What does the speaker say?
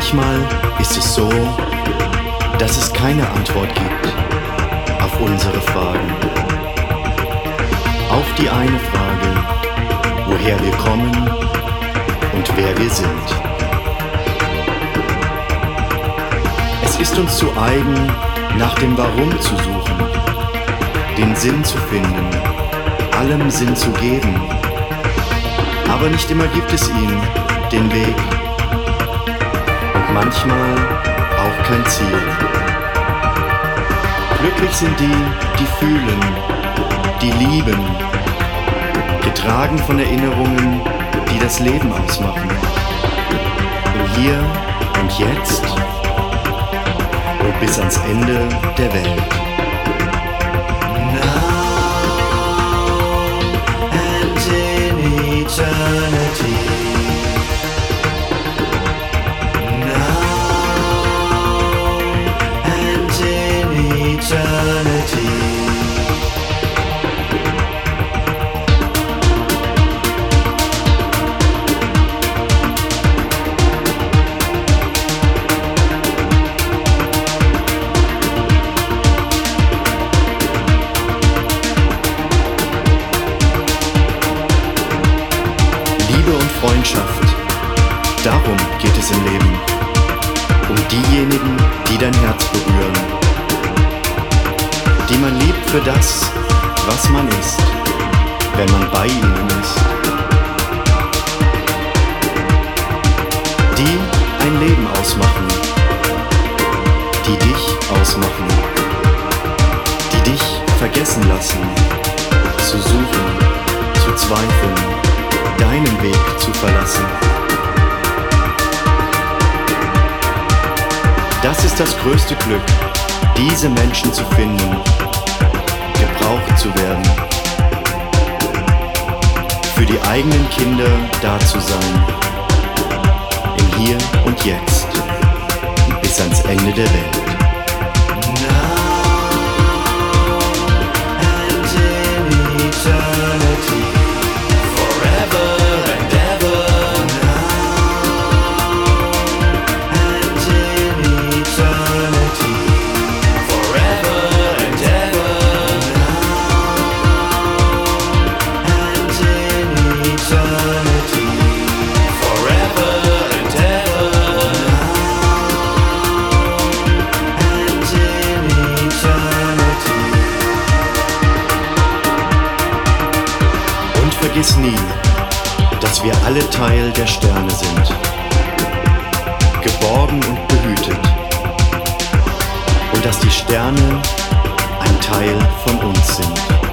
Manchmal ist es so, dass es keine Antwort gibt auf unsere Fragen. Auf die eine Frage, woher wir kommen und wer wir sind. Es ist uns zu eigen, nach dem Warum zu suchen, den Sinn zu finden, allem Sinn zu geben. Aber nicht immer gibt es ihn, den Weg manchmal auch kein Ziel. Glücklich sind die, die fühlen, die lieben, getragen von Erinnerungen, die das Leben ausmachen. Im Hier und Jetzt und bis ans Ende der Welt. Now and in eternity. Darum geht es im Leben. Um diejenigen, die dein Herz berühren. Die man liebt für das, was man ist, wenn man bei ihnen ist. Die ein Leben ausmachen. Die dich ausmachen. Die dich vergessen lassen. Zu suchen, zu zweifeln deinen Weg zu verlassen. Das ist das größte Glück, diese Menschen zu finden, gebraucht zu werden, für die eigenen Kinder da zu sein, im Hier und Jetzt, bis ans Ende der Welt. Vergiss nie, dass wir alle Teil der Sterne sind, geborgen und behütet, und dass die Sterne ein Teil von uns sind.